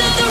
to the